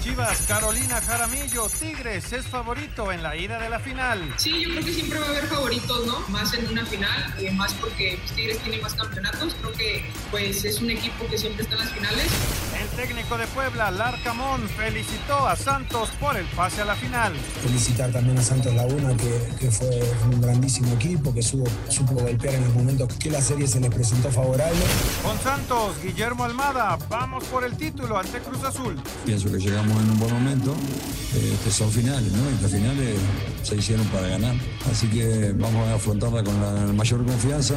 Chivas, Carolina Jaramillo, Tigres es favorito en la ida de la final. Sí, yo creo que siempre va a haber favoritos, ¿no? Más en una final, y más porque Tigres tiene más campeonatos. Creo que pues es un equipo que siempre está en las finales. Técnico de Puebla, Larcamón, felicitó a Santos por el pase a la final. Felicitar también a Santos Laguna, que, que fue un grandísimo equipo, que supo, supo golpear en los momentos que la serie se les presentó favorable. Con Santos, Guillermo Almada, vamos por el título ante Cruz Azul. Pienso que llegamos en un buen momento, eh, que son finales, ¿no? Y las finales se hicieron para ganar. Así que vamos a afrontarla con la mayor confianza.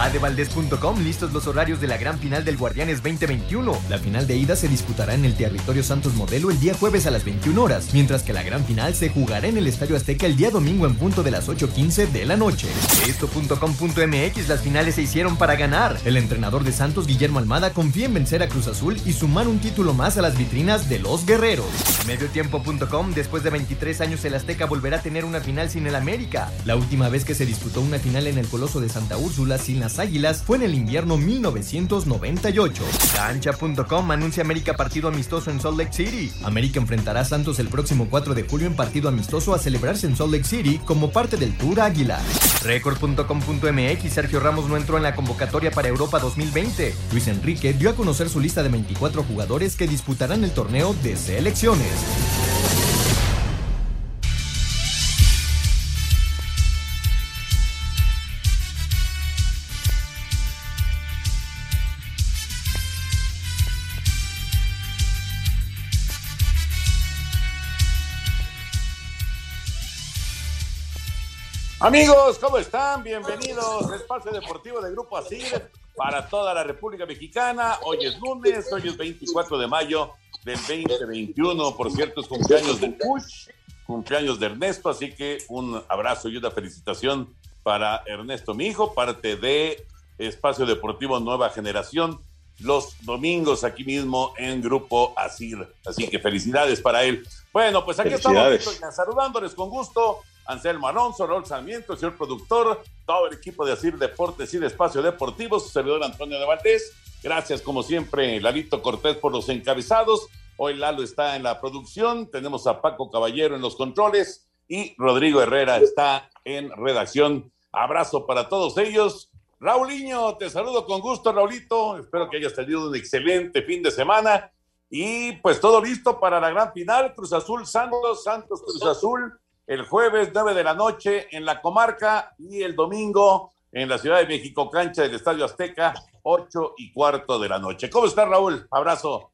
Adevaldez.com, listos los horarios de la gran final del Guardianes 2021. La final de ida se disputará en el territorio Santos Modelo el día jueves a las 21 horas, mientras que la gran final se jugará en el Estadio Azteca el día domingo en punto de las 8.15 de la noche. Esto.com.mx, las finales se hicieron para ganar. El entrenador de Santos, Guillermo Almada, confía en vencer a Cruz Azul y sumar un título más a las vitrinas de los guerreros. Mediotiempo.com, después de 23 años el Azteca volverá a tener una final sin el América. La última vez que se disputó una final en el Coloso de Santa Úrsula sin las Águilas fue en el invierno 1998. Cancha.com anuncia América partido amistoso en Salt Lake City. América enfrentará a Santos el próximo 4 de julio en partido amistoso a celebrarse en Salt Lake City como parte del Tour Águila. Record.com.mx Sergio Ramos no entró en la convocatoria para Europa 2020. Luis Enrique dio a conocer su lista de 24 jugadores que disputarán el torneo de selecciones. Amigos, ¿cómo están? Bienvenidos a Espacio Deportivo de Grupo Asir para toda la República Mexicana. Hoy es lunes, hoy es 24 de mayo del 2021. Por cierto, es cumpleaños de Push, cumpleaños de Ernesto, así que un abrazo y una felicitación para Ernesto, mi hijo, parte de Espacio Deportivo Nueva Generación, los domingos aquí mismo en Grupo Asir. Así que felicidades para él. Bueno, pues aquí estamos saludándoles con gusto. Anselmo Alonso, Raúl Sarmiento, el señor productor, todo el equipo de Asir Deportes y de Espacio Deportivo, su servidor Antonio de Valdés. Gracias, como siempre, Lalito Cortés por los encabezados. Hoy Lalo está en la producción, tenemos a Paco Caballero en los controles y Rodrigo Herrera está en redacción. Abrazo para todos ellos. Raulinho, te saludo con gusto, Raulito. Espero que hayas tenido un excelente fin de semana. Y pues todo listo para la gran final, Cruz Azul Santos, Santos Cruz Azul el jueves 9 de la noche en la comarca y el domingo en la Ciudad de México, cancha del Estadio Azteca, 8 y cuarto de la noche. ¿Cómo estás, Raúl? Abrazo.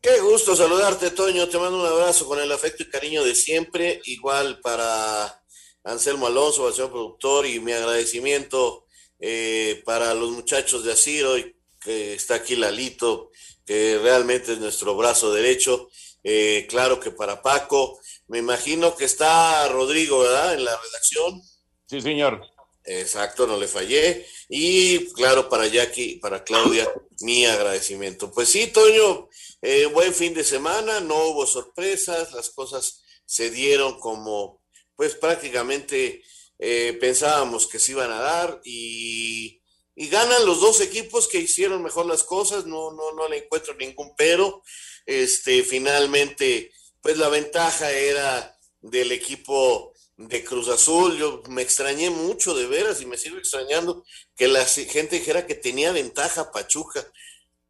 Qué gusto saludarte, Toño. Te mando un abrazo con el afecto y cariño de siempre. Igual para Anselmo Alonso, al señor productor, y mi agradecimiento eh, para los muchachos de Asiro, que está aquí Lalito, que realmente es nuestro brazo derecho. Eh, claro que para Paco, me imagino que está Rodrigo, ¿verdad? En la redacción. Sí, señor. Exacto, no le fallé. Y claro, para Jackie, para Claudia, mi agradecimiento. Pues sí, Toño, eh, buen fin de semana, no hubo sorpresas, las cosas se dieron como, pues prácticamente eh, pensábamos que se iban a dar y, y, ganan los dos equipos que hicieron mejor las cosas, no, no, no le encuentro ningún pero. Este, finalmente pues la ventaja era del equipo de Cruz Azul. Yo me extrañé mucho de veras y me sigo extrañando que la gente dijera que tenía ventaja Pachuca.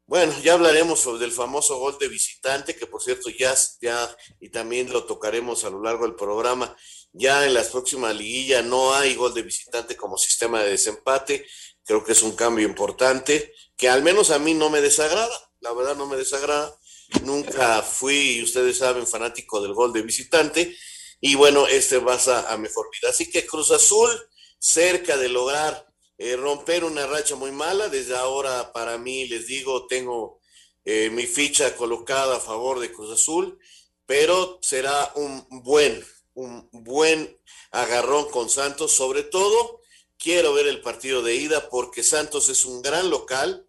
Bueno, ya hablaremos sobre el famoso gol de visitante, que por cierto ya, ya, y también lo tocaremos a lo largo del programa, ya en las próximas liguillas no hay gol de visitante como sistema de desempate, creo que es un cambio importante, que al menos a mí no me desagrada, la verdad no me desagrada, nunca fui, ustedes saben, fanático del gol de visitante, y bueno, este va a, mejor vida. Así que Cruz Azul, cerca de lograr eh, romper una racha muy mala, desde ahora para mí, les digo, tengo eh, mi ficha colocada a favor de Cruz Azul, pero será un buen, un buen agarrón con Santos, sobre todo quiero ver el partido de ida porque Santos es un gran local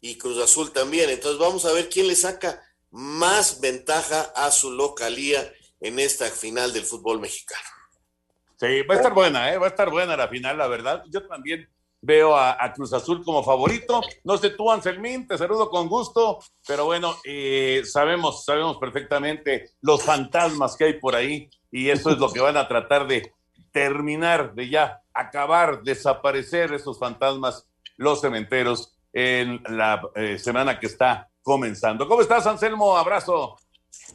y Cruz Azul también. Entonces vamos a ver quién le saca más ventaja a su localía en esta final del fútbol mexicano. Sí, va a estar buena, ¿eh? va a estar buena la final, la verdad. Yo también veo a, Cruz Azul como favorito. No sé tú, Anselmín, te saludo con gusto, pero bueno, eh, sabemos, sabemos perfectamente los fantasmas que hay por ahí y eso es lo que van a tratar de terminar, de ya acabar, desaparecer esos fantasmas, los cementeros en la eh, semana que está comenzando. ¿Cómo estás, Anselmo? Abrazo.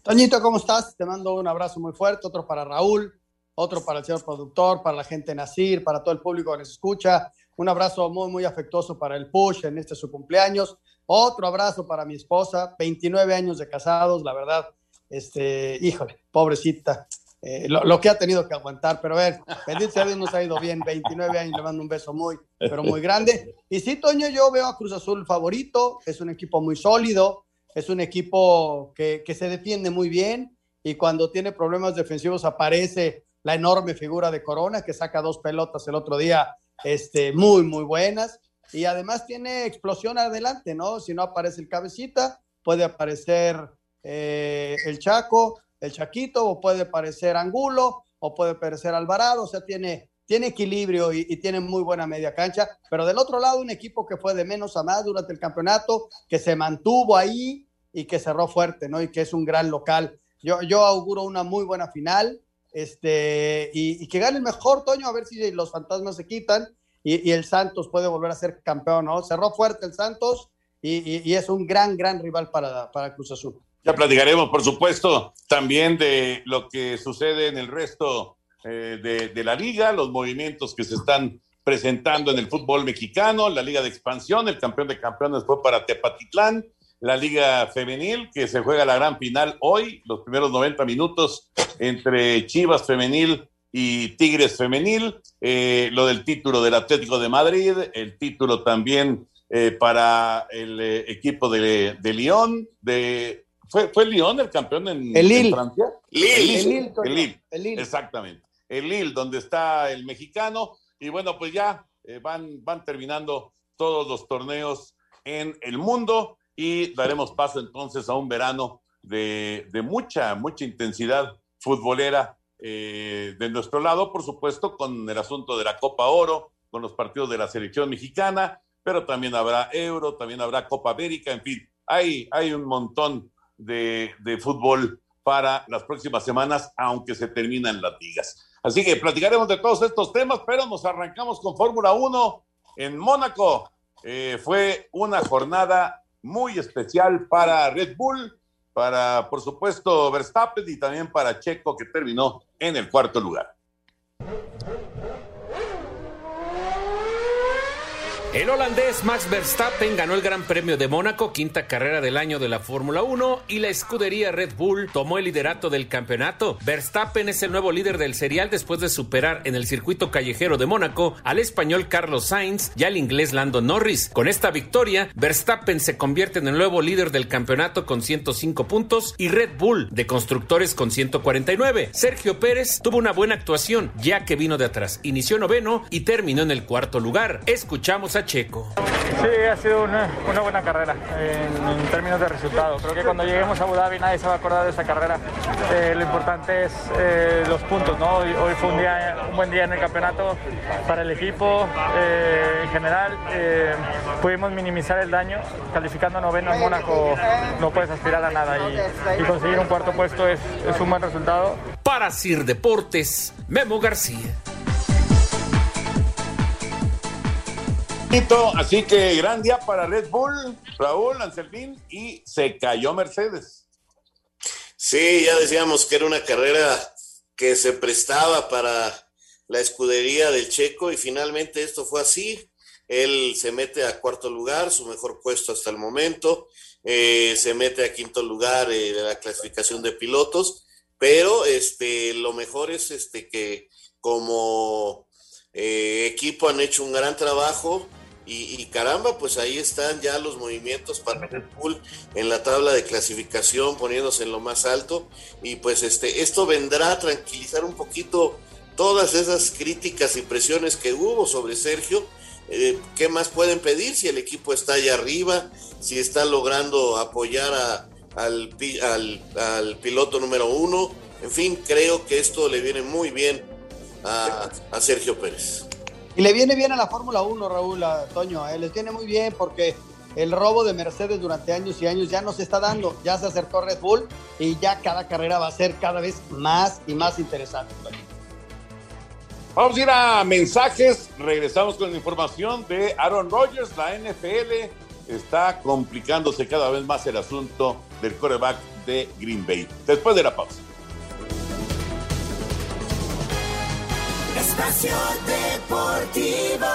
Toñito, ¿cómo estás? Te mando un abrazo muy fuerte, otro para Raúl, otro para el señor productor, para la gente Nacir, para todo el público que nos escucha. Un abrazo muy, muy afectuoso para el Push en este su cumpleaños. Otro abrazo para mi esposa, 29 años de casados, la verdad, este, híjole, pobrecita, eh, lo, que ha tenido que aguantar, pero a ver, bendito sea Dios, nos ha ido bien, 29 años, le un beso muy, pero muy grande. Y sí, Toño, yo veo a Cruz Azul favorito, es un equipo muy sólido, es un equipo que, que se defiende muy bien y cuando tiene problemas defensivos aparece la enorme figura de Corona, que saca dos pelotas el otro día, este, muy, muy buenas. Y además tiene explosión adelante, ¿no? Si no aparece el cabecita, puede aparecer eh, el Chaco, el Chaquito, o puede parecer Angulo, o puede parecer Alvarado, o sea, tiene, tiene equilibrio y, tiene muy buena media cancha, pero del otro lado un equipo que fue de menos a más durante el campeonato, que se mantuvo ahí y que cerró fuerte, ¿no? Y que es un gran local. Yo, yo auguro una muy buena final, este, y, que gane el mejor, Toño, a ver si los fantasmas se quitan y, el Santos puede volver a ser campeón, ¿no? Cerró fuerte el Santos y, es un gran, gran rival para, para Cruz Azul. Ya platicaremos, por supuesto, también de lo que sucede en el resto eh, de, la liga, los movimientos que se están presentando en el fútbol mexicano, la liga de expansión, el campeón de campeones fue para Tepatitlán, la liga femenil que se juega la gran final hoy, los primeros 90 minutos entre Chivas femenil y Tigres femenil, eh, lo del título del Atlético de Madrid, el título también eh, para el equipo de, de Lyon, de ¿Fue, fue Lyon el campeón en, el Francia? Lille. El Lille, Exactamente. El Lille, donde está el mexicano. Y bueno, pues ya eh, van, van terminando todos los torneos en el mundo y daremos paso entonces a un verano de, mucha, mucha intensidad futbolera eh, de nuestro lado, por supuesto, con el asunto de la Copa Oro, con los partidos de la selección mexicana, pero también habrá Euro, también habrá Copa América, en fin, hay, hay un montón de, fútbol para las próximas semanas, aunque se terminan las ligas. Así que platicaremos de todos estos temas, pero nos arrancamos con Fórmula 1 en Mónaco. Eh, fue una jornada muy especial para Red Bull, para, por supuesto, Verstappen y también para Checo, que terminó en el cuarto lugar. El holandés Max Verstappen ganó el Gran Premio de Mónaco, quinta carrera del año de la Fórmula 1, y la escudería Red Bull tomó el liderato del campeonato. Verstappen es el nuevo líder del serial después de superar en el circuito callejero de Mónaco al español Carlos Sainz y al inglés Lando Norris. Con esta victoria, Verstappen se convierte en el nuevo líder del campeonato con 105 puntos y Red Bull de constructores con 149. Sergio Pérez tuvo una buena actuación ya que vino de atrás, inició noveno y terminó en el cuarto lugar. Escuchamos a Checo. Sí, ha sido una, buena carrera en, términos de resultados. Creo que cuando lleguemos a Abu Dhabi nadie se va a acordar de esta carrera. Eh, lo importante es eh, los puntos, ¿no? Hoy, fue un, día, un buen día en el campeonato para el equipo eh, en general. pudimos minimizar el daño. Calificando noveno en Mónaco no puedes aspirar a nada y, conseguir un cuarto puesto es, es un buen resultado. Para Sir Deportes, Memo García. Así que gran día para Red Bull, Raúl, Anselmín, y se cayó Mercedes. Sí, ya decíamos que era una carrera que se prestaba para la escudería del Checo y finalmente esto fue así. él se mete a cuarto lugar, su mejor puesto hasta el momento, eh, se mete a quinto lugar eh, de la clasificación de pilotos, pero este, lo mejor es este, que como eh, equipo han hecho un gran trabajo y, caramba, pues ahí están ya los movimientos para Red Bull en la tabla de clasificación, poniéndose en lo más alto. Y pues este, esto vendrá a tranquilizar un poquito todas esas críticas y presiones que hubo sobre Sergio. Eh, ¿Qué más pueden pedir si el equipo está allá arriba? Si está logrando apoyar a, al, al, al, piloto número uno. En fin, creo que esto le viene muy bien a, a Sergio Pérez. Y le viene bien a la Fórmula 1, Raúl, a Toño, eh, les viene muy bien porque el robo de Mercedes durante años y años ya no se está dando, ya se acercó Red Bull y ya cada carrera va a ser cada vez más y más interesante. Vamos a ir a mensajes, regresamos con la información de Aaron Rodgers, la NFL está complicándose cada vez más el asunto del quarterback de Green Bay. Después de la pausa. Espacio Deportivo.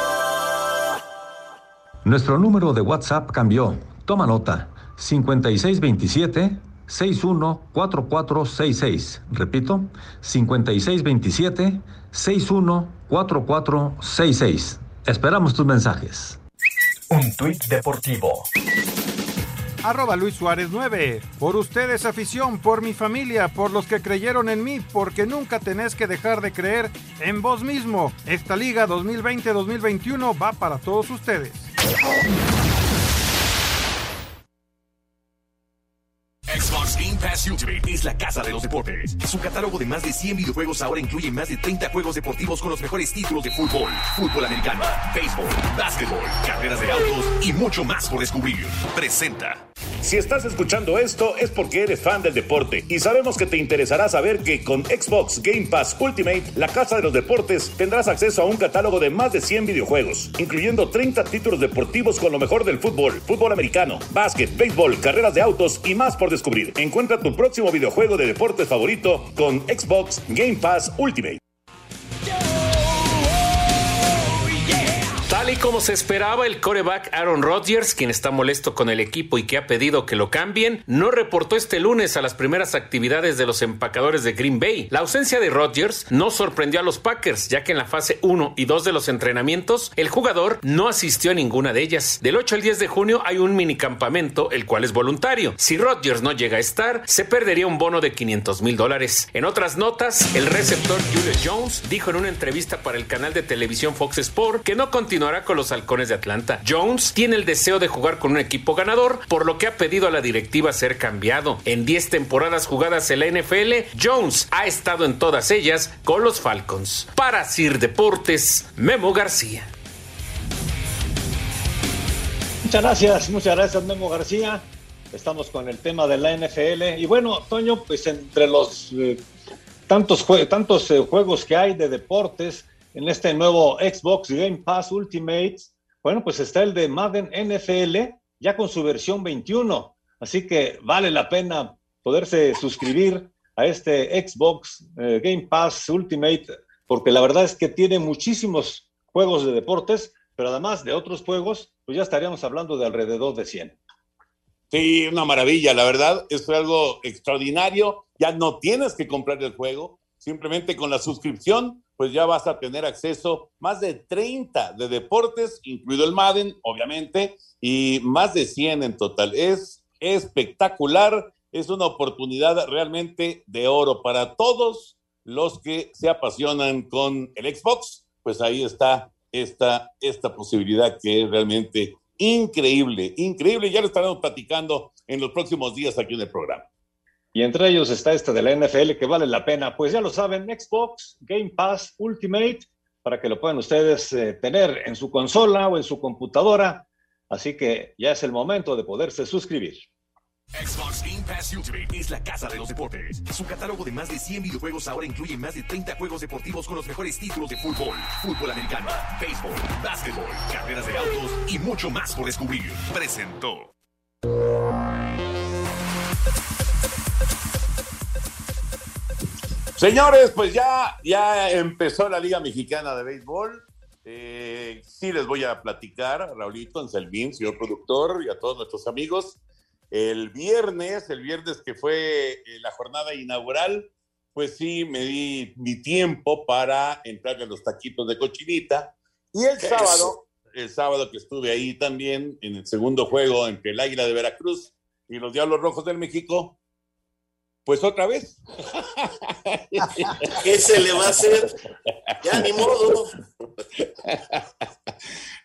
Nuestro número de WhatsApp cambió. Toma nota. 5627 614466. Repito, 5627 614466. Esperamos tus mensajes. Un tuit deportivo. Arroba Luis Suárez 9. Por ustedes afición, por mi familia, por los que creyeron en mí, porque nunca tenés que dejar de creer en vos mismo. Esta liga 2020-2021 va para todos ustedes. Pass Ultimate es la casa de los deportes. Su catálogo de más de 100 videojuegos ahora incluye más de 30 juegos deportivos con los mejores títulos de fútbol, fútbol americano, béisbol, básquetbol, carreras de autos y mucho más por descubrir. Presenta. Si estás escuchando esto es porque eres fan del deporte y sabemos que te interesará saber que con Xbox Game Pass Ultimate, la casa de los deportes, tendrás acceso a un catálogo de más de 100 videojuegos, incluyendo 30 títulos deportivos con lo mejor del fútbol, fútbol americano, básquet, béisbol, carreras de autos y más por descubrir. Encuentra tu próximo videojuego de deportes favorito con Xbox Game Pass Ultimate. Y como se esperaba, el coreback Aaron Rodgers, quien está molesto con el equipo y que ha pedido que lo cambien, no reportó este lunes a las primeras actividades de los empacadores de Green Bay. La ausencia de Rodgers no sorprendió a los Packers, ya que en la fase 1 y 2 de los entrenamientos, el jugador no asistió a ninguna de ellas. Del 8 al 10 de junio hay un minicampamento, el cual es voluntario. Si Rodgers no llega a estar, se perdería un bono de 500 mil dólares. En otras notas, el receptor Julio Jones dijo en una entrevista para el canal de televisión Fox Sport que no continuará con los halcones de Atlanta. Jones tiene el deseo de jugar con un equipo ganador, por lo que ha pedido a la directiva ser cambiado. En 10 temporadas jugadas en la NFL, Jones ha estado en todas ellas con los Falcons. Para Sir Deportes, Memo García. Muchas gracias, muchas gracias Memo García. Estamos con el tema de la NFL. Y bueno, Toño, pues entre los eh, tantos, tantos eh, juegos que hay de deportes, en este nuevo Xbox Game Pass Ultimate, bueno, pues está el de Madden NFL, ya con su versión 21. Así que vale la pena poderse suscribir a este Xbox eh, Game Pass Ultimate, porque la verdad es que tiene muchísimos juegos de deportes, pero además de otros juegos, pues ya estaríamos hablando de alrededor de 100. Sí, una maravilla, la verdad, es algo extraordinario. Ya no tienes que comprar el juego, simplemente con la suscripción pues ya vas a tener acceso más de 30 de deportes, incluido el Madden, obviamente, y más de 100 en total. Es espectacular, es una oportunidad realmente de oro para todos los que se apasionan con el Xbox, pues ahí está esta, esta posibilidad que es realmente increíble, increíble. Ya lo estaremos platicando en los próximos días aquí en el programa. Y entre ellos está este de la NFL que vale la pena. Pues ya lo saben, Xbox Game Pass Ultimate, para que lo puedan ustedes eh, tener en su consola o en su computadora. Así que ya es el momento de poderse suscribir. Xbox Game Pass Ultimate es la casa de los deportes. Su catálogo de más de 100 videojuegos ahora incluye más de 30 juegos deportivos con los mejores títulos de fútbol, fútbol americano, béisbol, básquetbol, carreras de autos y mucho más por descubrir. Presentó. Señores, pues ya, ya empezó la Liga Mexicana de Béisbol. Eh, sí les voy a platicar Raulito, Anselmín, señor productor, y a todos nuestros amigos. El viernes, el viernes que fue eh, la jornada inaugural, pues sí, me di mi tiempo para entrarle a los taquitos de cochinita. Y el sábado, el sábado que estuve ahí también en el segundo juego entre el Águila de Veracruz y los Diablos Rojos del México, pues otra vez. ¿Qué se le va a hacer? Ya ni modo.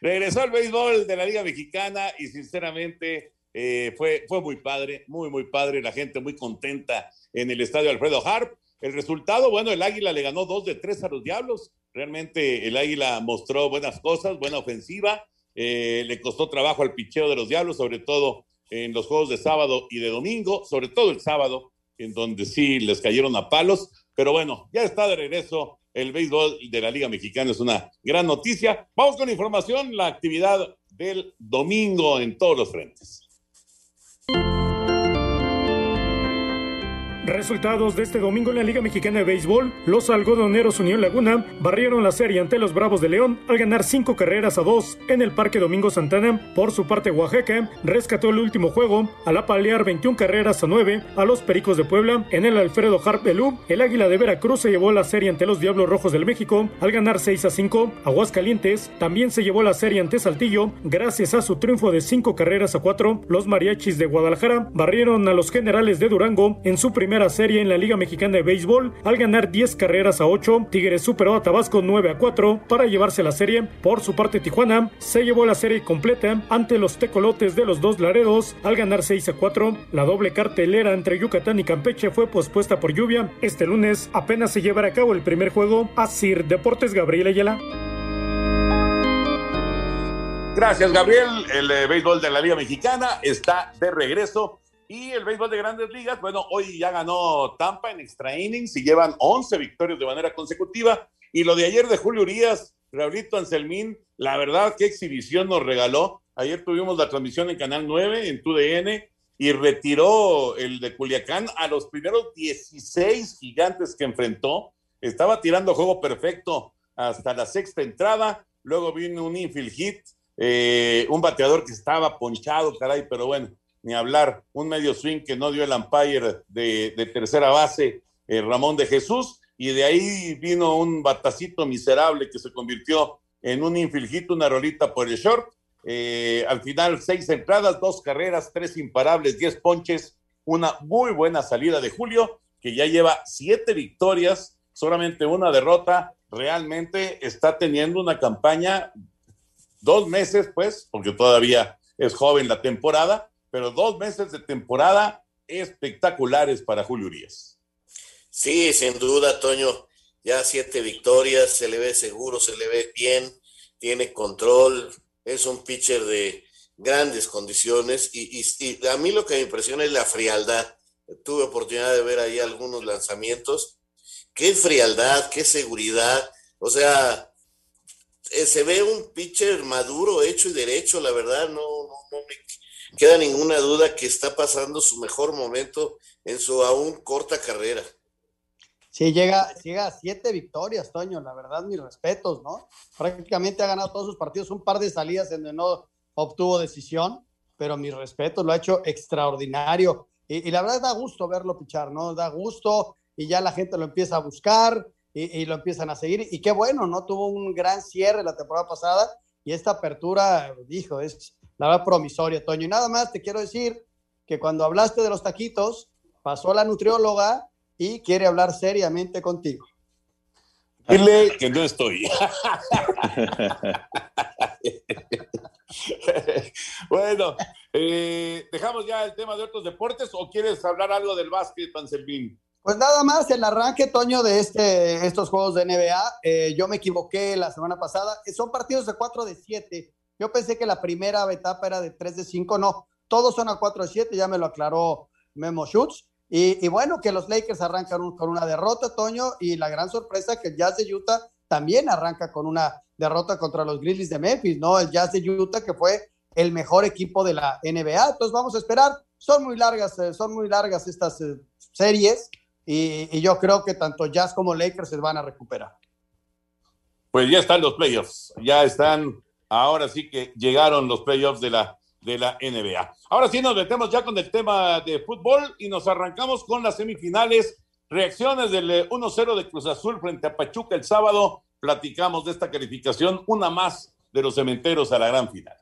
Regresó al béisbol de la Liga Mexicana y sinceramente eh, fue, fue muy padre, muy, muy padre. La gente muy contenta en el estadio Alfredo Harp. El resultado, bueno, el Águila le ganó dos de tres a los Diablos. Realmente el Águila mostró buenas cosas, buena ofensiva. Eh, le costó trabajo al picheo de los Diablos, sobre todo en los juegos de sábado y de domingo, sobre todo el sábado, en donde sí les cayeron a palos. Pero bueno, ya está de regreso el béisbol de la Liga Mexicana, es una gran noticia. Vamos con información, la actividad del domingo en todos los frentes. Resultados de este domingo en la Liga Mexicana de Béisbol. Los algodoneros Unión Laguna barrieron la serie ante los Bravos de León al ganar cinco carreras a dos en el Parque Domingo Santana. Por su parte, Oaxaca rescató el último juego al apalear 21 carreras a 9 a los Pericos de Puebla. En el Alfredo Harp Belú, el Águila de Veracruz se llevó la serie ante los Diablos Rojos del México al ganar 6 a 5. Aguascalientes también se llevó la serie ante Saltillo gracias a su triunfo de cinco carreras a 4. Los Mariachis de Guadalajara barrieron a los Generales de Durango en su primer serie en la Liga Mexicana de Béisbol al ganar 10 carreras a 8. Tigres superó a Tabasco 9 a 4 para llevarse la serie. Por su parte, Tijuana se llevó la serie completa ante los tecolotes de los dos Laredos al ganar 6 a 4. La doble cartelera entre Yucatán y Campeche fue pospuesta por lluvia. Este lunes apenas se llevará a cabo el primer juego. Asir Deportes Gabriel Ayala. Gracias, Gabriel. El eh, béisbol de la Liga Mexicana está de regreso. Y el béisbol de grandes ligas, bueno, hoy ya ganó Tampa en extra innings y llevan 11 victorias de manera consecutiva. Y lo de ayer de Julio Urias, Raulito Anselmín, la verdad, qué exhibición nos regaló. Ayer tuvimos la transmisión en Canal 9, en TUDN, y retiró el de Culiacán a los primeros 16 gigantes que enfrentó. Estaba tirando juego perfecto hasta la sexta entrada. Luego vino un infield hit, eh, un bateador que estaba ponchado, caray, pero bueno, ni hablar, un medio swing que no dio el umpire de, tercera base, eh, Ramón de Jesús, y de ahí vino un batacito miserable que se convirtió en un infilgito, una rolita por el short. Eh, al final, seis entradas, dos carreras, tres imparables, diez ponches, una muy buena salida de Julio, que ya lleva siete victorias, solamente una derrota. Realmente está teniendo una campaña, dos meses, pues, porque todavía es joven la temporada, pero dos meses de temporada espectaculares para Julio Urias. Sí, sin duda, Toño. Ya siete victorias, se le ve seguro, se le ve bien, tiene control, es un pitcher de grandes condiciones y, y, a mí lo que me impresiona es la frialdad. Tuve oportunidad de ver ahí algunos lanzamientos. Qué frialdad, qué seguridad. O sea, eh, se ve un pitcher maduro, hecho y derecho, la verdad, no, no, no me queda ninguna duda que está pasando su mejor momento en su aún corta carrera. Sí, llega, llega a siete victorias, Toño, la verdad, mis respetos, ¿no? Prácticamente ha ganado todos sus partidos, un par de salidas en donde no obtuvo decisión, pero mis respetos, lo ha hecho extraordinario. Y, la verdad da gusto verlo pichar, ¿no? Da gusto y ya la gente lo empieza a buscar y, y, lo empiezan a seguir. Y qué bueno, ¿no? Tuvo un gran cierre la temporada pasada y esta apertura, dijo, es, la verdad promisoria, Toño. Y nada más te quiero decir que cuando hablaste de los taquitos, pasó la nutrióloga y quiere hablar seriamente contigo. Dile que no estoy. bueno, eh, ¿dejamos ya el tema de otros deportes o quieres hablar algo del básquet, Anselmín? Pues nada más, el arranque, Toño, de este, estos juegos de NBA. Eh, yo me equivoqué la semana pasada. Son partidos de 4 de 7 yo pensé que la primera etapa era de 3 de 5, no, todos son a 4 de 7, ya me lo aclaró Memo Schutz. Y, bueno, que los Lakers arrancan con una derrota, Toño, y la gran sorpresa que el Jazz de Utah también arranca con una derrota contra los Grizzlies de Memphis, ¿no? El Jazz de Utah que fue el mejor equipo de la NBA. Entonces vamos a esperar. Son muy largas, eh, son muy largas estas eh, series y, y, yo creo que tanto Jazz como Lakers se van a recuperar. pues ya están los playoffs, ya están, ahora sí que llegaron los playoffs de la, de la NBA. Ahora sí nos metemos ya con el tema de fútbol y nos arrancamos con las semifinales. Reacciones del 1-0 eh, de Cruz Azul frente a Pachuca el sábado. Platicamos de esta calificación, una más de los cementeros a la gran final.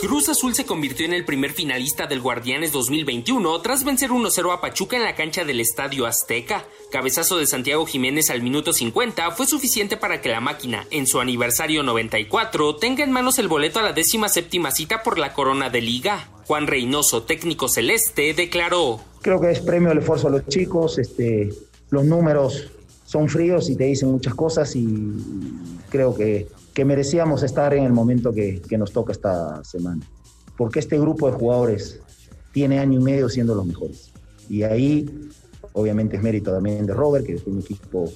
Cruz Azul se convirtió en el primer finalista del Guardianes 2021 tras vencer 1-0 a Pachuca en la cancha del Estadio Azteca. Cabezazo de Santiago Jiménez al minuto 50 fue suficiente para que la máquina, en su aniversario 94, tenga en manos el boleto a la décima séptima cita por la corona de liga. Juan Reynoso, técnico celeste, declaró. Creo que es premio al esfuerzo a los chicos, este, los números son fríos y te dicen muchas cosas y creo que que merecíamos estar en el momento que, nos toca esta semana. Porque este grupo de jugadores tiene año y medio siendo los mejores. Y ahí, obviamente, es mérito también de Robert, que es un equipo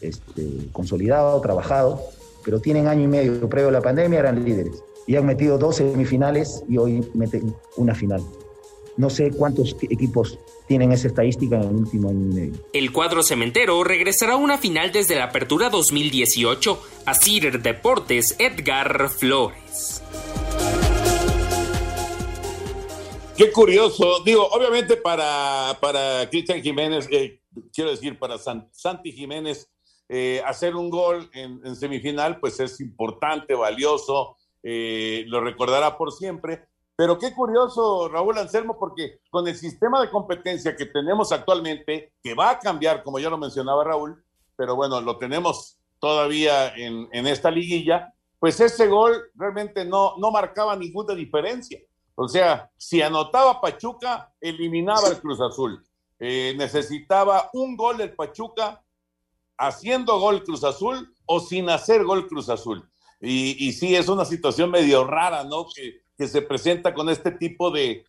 este, consolidado, trabajado, pero tienen año y medio, previo a la pandemia, eran líderes. Y han metido dos semifinales y hoy meten una final. No sé cuántos equipos tienen esa estadística en el último año y medio. El cuadro cementero regresará a una final desde la apertura 2018. A Cider Deportes, Edgar Flores. Qué curioso. Digo, obviamente para, para Cristian Jiménez, eh, quiero decir, para Santi Jiménez, eh, hacer un gol en, semifinal, pues es importante, valioso, eh, lo recordará por siempre. Pero qué curioso, Raúl Anselmo, porque con el sistema de competencia que tenemos actualmente, que va a cambiar, como ya lo mencionaba Raúl, pero bueno, lo tenemos todavía en, esta liguilla, pues ese gol realmente no, no marcaba ninguna diferencia. O sea, si anotaba Pachuca, eliminaba el Cruz Azul. Eh, necesitaba un gol el Pachuca haciendo gol Cruz Azul o sin hacer gol Cruz Azul. Y, y sí, es una situación medio rara, ¿no? Que, que se presenta con este tipo de,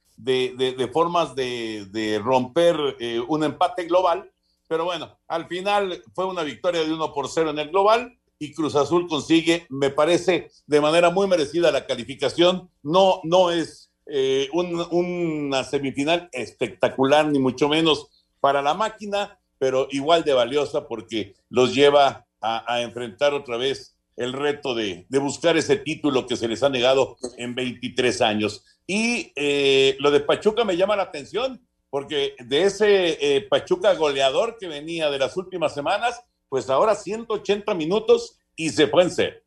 formas de, romper eh, un empate global. Pero bueno, al final fue una victoria de 1 por 0 en el global y Cruz Azul consigue, me parece, de manera muy merecida la calificación. No, no es eh, una semifinal espectacular, ni mucho menos para la máquina, pero igual de valiosa porque los lleva a enfrentar otra vez el reto de, buscar ese título que se les ha negado en 23 años. Y eh, lo de Pachuca me llama la atención, porque de ese eh, Pachuca goleador que venía de las últimas semanas, pues ahora 180 minutos y se fue en ser.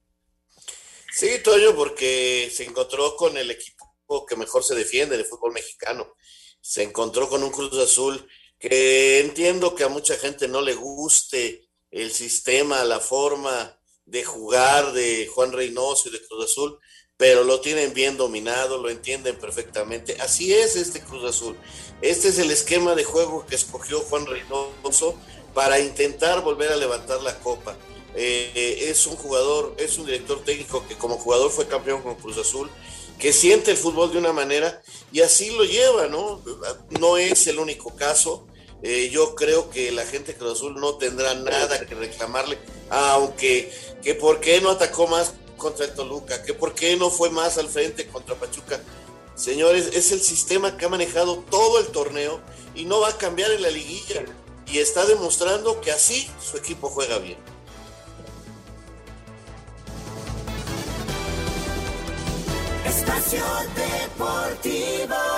Sí, Toño, porque se encontró con el equipo que mejor se defiende en el fútbol mexicano. Se encontró con un Cruz Azul que entiendo que a mucha gente no le guste el sistema, la forma, de jugar de Juan Reynoso y de Cruz Azul, pero lo tienen bien dominado, lo entienden perfectamente. Así es este Cruz Azul. Este es el esquema de juego que escogió Juan Reynoso para intentar volver a levantar la copa. Eh, es un jugador, es un director técnico que como jugador fue campeón con Cruz Azul, que siente el fútbol de una manera y así lo lleva, ¿no? No es el único caso. Eh, yo creo que la gente de Cruz Azul no tendrá nada que reclamarle, aunque que por qué no atacó más contra el Toluca, que por qué no fue más al frente contra Pachuca. Señores, es el sistema que ha manejado todo el torneo y no va a cambiar en la liguilla. Y está demostrando que así su equipo juega bien. Espacio Deportivo.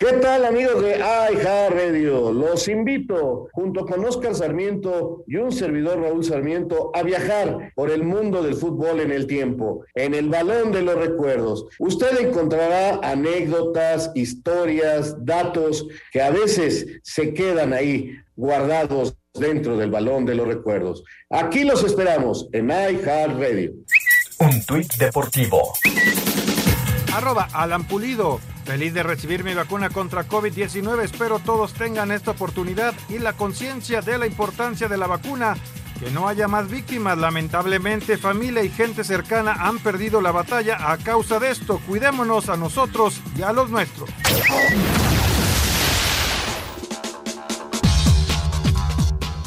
¿Qué tal amigos de AIJA Radio? Los invito junto con Oscar Sarmiento y un servidor Raúl Sarmiento a viajar por el mundo del fútbol en el tiempo, en el balón de los recuerdos. Usted encontrará anécdotas, historias, datos que a veces se quedan ahí guardados dentro del balón de los recuerdos. Aquí los esperamos en iHeart Radio. Un tuit deportivo. Arroba Alan Pulido. Feliz de recibir mi vacuna contra COVID-19. Espero todos tengan esta oportunidad y la conciencia de la importancia de la vacuna. Que no haya más víctimas. Lamentablemente, familia y gente cercana han perdido la batalla a causa de esto. Cuidémonos a nosotros y a los nuestros.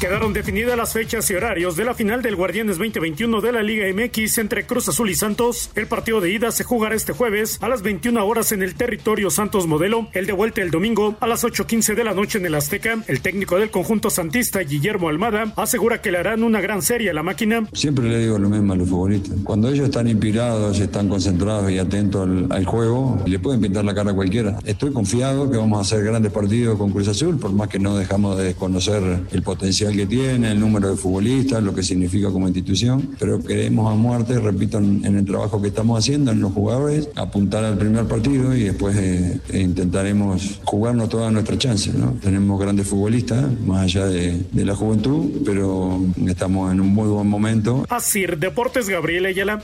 Quedaron definidas las fechas y horarios de la final del Guardianes 2021 de la Liga MX entre Cruz Azul y Santos. El partido de ida se jugará este jueves a las 21 horas en el territorio Santos Modelo, el de vuelta el domingo a las 8.15 de la noche en el Azteca. El técnico del conjunto santista, Guillermo Almada, asegura que le harán una gran serie a la máquina. Siempre le digo lo mismo a los futbolistas. Cuando ellos están inspirados, están concentrados y atentos al, al juego, le pueden pintar la cara a cualquiera. Estoy confiado que vamos a hacer grandes partidos con Cruz Azul, por más que no dejamos de desconocer el potencial que tiene, el número de futbolistas, lo que significa como institución, pero queremos a muerte, repito, en, el trabajo que estamos haciendo, en los jugadores, apuntar al primer partido y después eh, intentaremos jugarnos todas nuestras chances. Tenemos grandes futbolistas, más allá de, de la juventud, pero estamos en un muy buen momento. Así, Deportes Gabriel Ayala.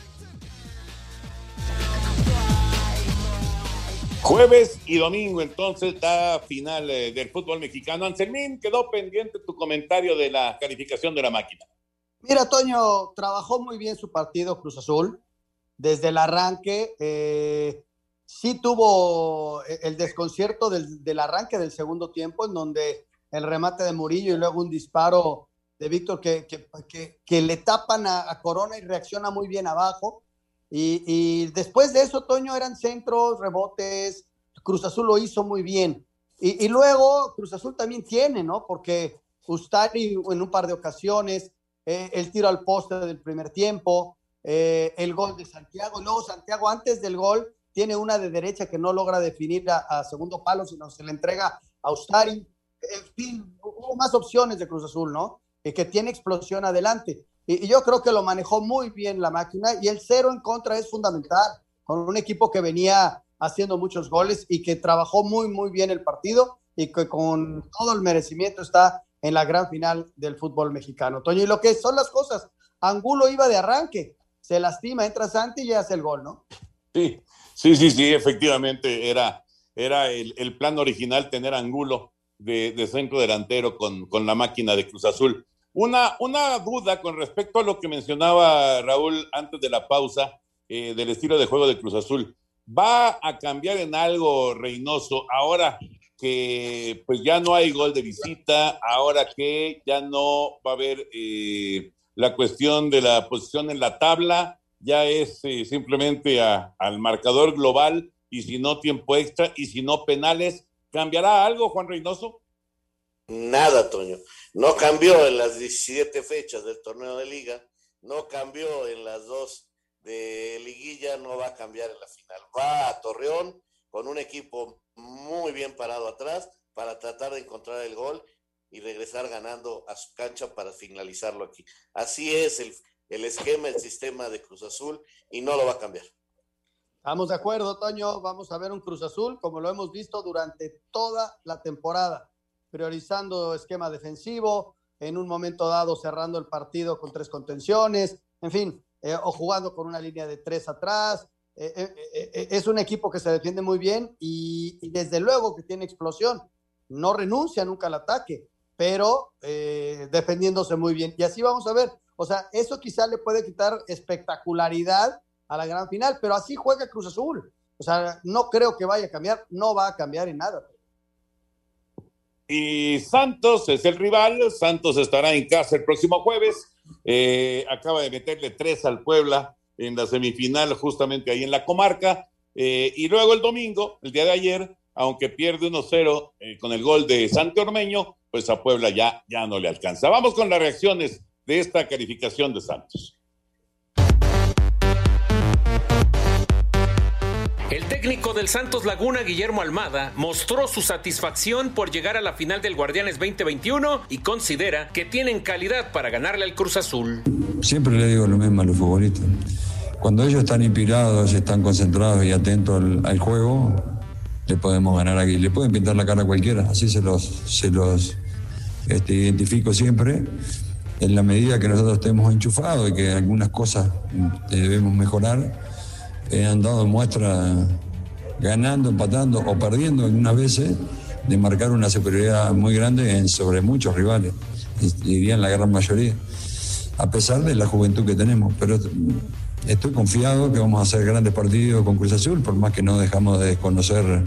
Jueves y domingo, entonces, la final eh, del fútbol mexicano. Anselmín, quedó pendiente tu comentario de la calificación de la máquina. Mira, Toño, trabajó muy bien su partido Cruz Azul. Desde el arranque, eh, sí tuvo el desconcierto del, arranque del segundo tiempo, en donde el remate de Murillo y luego un disparo de Víctor que, le tapan a, Corona y reacciona muy bien abajo. Y, después de eso, Toño, eran centros, rebotes, Cruz Azul lo hizo muy bien. Y, luego Cruz Azul también tiene, ¿no? Porque Ustari en un par de ocasiones, eh, el tiro al poste del primer tiempo, eh, el gol de Santiago, luego Santiago antes del gol tiene una de derecha que no logra definir a, segundo palo, sino se le entrega a Ustari. En fin, hubo más opciones de Cruz Azul, ¿no? Y que tiene explosión adelante. Y, yo creo que lo manejó muy bien la máquina y el cero en contra es fundamental, con un equipo que venía haciendo muchos goles y que trabajó muy, muy bien el partido y que con todo el merecimiento está en la gran final del fútbol mexicano. Toño, y lo que son las cosas, Angulo iba de arranque, se lastima, entra Santi y hace el gol, ¿no? Sí, sí, sí, sí, efectivamente era, era el, el plan original tener Angulo de, de centro delantero con, con, la máquina de Cruz Azul. Una, una duda con respecto a lo que mencionaba Raúl antes de la pausa eh, del estilo de juego de Cruz Azul. ¿Va a cambiar en algo Reynoso ahora que pues ya no hay gol de visita, ahora que ya no va a haber eh, la cuestión de la posición en la tabla, ya es eh, simplemente al marcador global y si no tiempo extra y si no penales, ¿cambiará algo Juan Reynoso? Nada, Toño. No cambió en las 17 fechas del torneo de liga, no cambió en las dos de liguilla, no va a cambiar en la final. Va a Torreón con un equipo muy bien parado atrás para tratar de encontrar el gol y regresar ganando a su cancha para finalizarlo aquí. Así es el, el esquema, el sistema de Cruz Azul y no lo va a cambiar. Estamos de acuerdo, Toño. Vamos a ver un Cruz Azul como lo hemos visto durante toda la temporada, priorizando esquema defensivo, en un momento dado cerrando el partido con tres contenciones, en fin, eh, o jugando con una línea de tres atrás, eh, eh, es un equipo que se defiende muy bien y, desde luego que tiene explosión. No renuncia nunca al ataque, pero defendiéndose muy bien. Y así vamos a ver. O sea, eso quizá le puede quitar espectacularidad a la gran final, pero así juega Cruz Azul. O sea, no creo que vaya a cambiar, no va a cambiar en nada. Y Santos es el rival, Santos estará en casa el próximo jueves, eh, acaba de meterle tres al Puebla, en la semifinal justamente ahí en la comarca. Eh, y luego el domingo, el día de ayer, aunque pierde 1-0 eh, con el gol de Santi Ormeño, pues a Puebla ya, ya no le alcanza. Vamos con las reacciones de esta calificación de Santos. Técnico del Santos Laguna, Guillermo Almada, mostró su satisfacción por llegar a la final del Guardianes 2021 y considera que tienen calidad para ganarle al Cruz Azul. Siempre le digo lo mismo a los futbolistas. Cuando ellos están inspirados, están concentrados y atentos al, juego, le podemos ganar aquí. Le pueden pintar la cara a cualquiera, así se los, este, identifico siempre. En la medida que nosotros estemos enchufados y que algunas cosas debemos mejorar, eh, han dado muestra ganando, empatando o perdiendo algunas veces de marcar una superioridad muy grande sobre muchos rivales, diría en la gran mayoría, a pesar de la juventud que tenemos. Pero estoy confiado que vamos a hacer grandes partidos con Cruz Azul, por más que no dejamos de desconocer